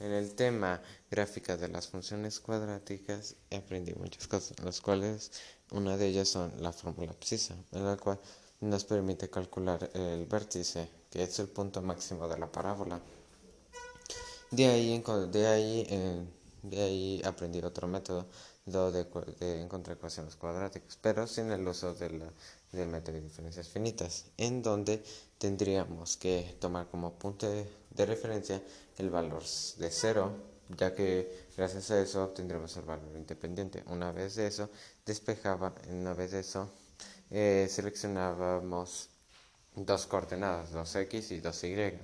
En el tema gráfica de las funciones cuadráticas aprendí muchas cosas, las cuales una de ellas son la fórmula precisa, en la cual nos permite calcular el vértice, que es el punto máximo de la parábola. De ahí, de ahí, de ahí aprendí otro método de, de encontrar ecuaciones cuadráticas, pero sin el uso del método de diferencias finitas, en donde tendríamos que tomar como punto de referencia el valor de cero, ya que gracias a eso obtendremos el valor independiente. Una vez de eso, despejaba, una vez de eso, eh, seleccionábamos dos coordenadas, 2x y 2y.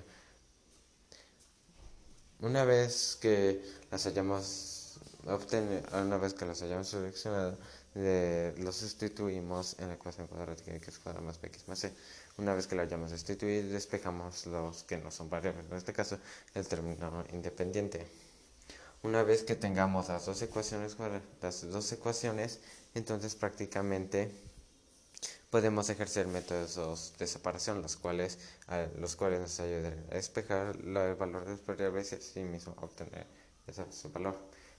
Una vez que las hayamos obtenido, una vez que las hayamos seleccionado, los sustituimos en la ecuación cuadrática que es cuadrado más bx más c. Una vez que la hayamos sustituido, despejamos los que no son variables, en este caso el término independiente. Una vez que tengamos las dos ecuaciones, las dos ecuaciones entonces prácticamente podemos ejercer métodos de separación, los cuales, los cuales nos ayudan a despejar el valor de las variables y así mismo obtener ese valor.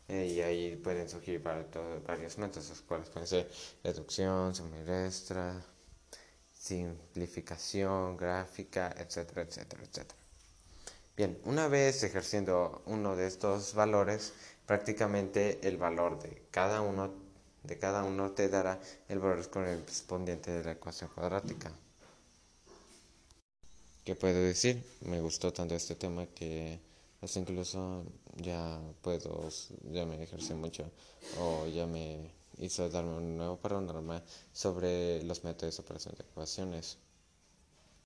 Eh, y ahí pueden surgir varios métodos, los cuales pueden ser reducción, suma simplificación, gráfica, etcétera, etcétera, etcétera. Bien, una vez ejerciendo uno de estos valores, prácticamente el valor de cada uno de cada uno te dará el valor correspondiente de la ecuación cuadrática. ¿Qué puedo decir? Me gustó tanto este tema que hasta incluso ya puedo, ya me ejercí mucho o ya me hizo darme un nuevo panorama sobre los métodos de operación de ecuaciones.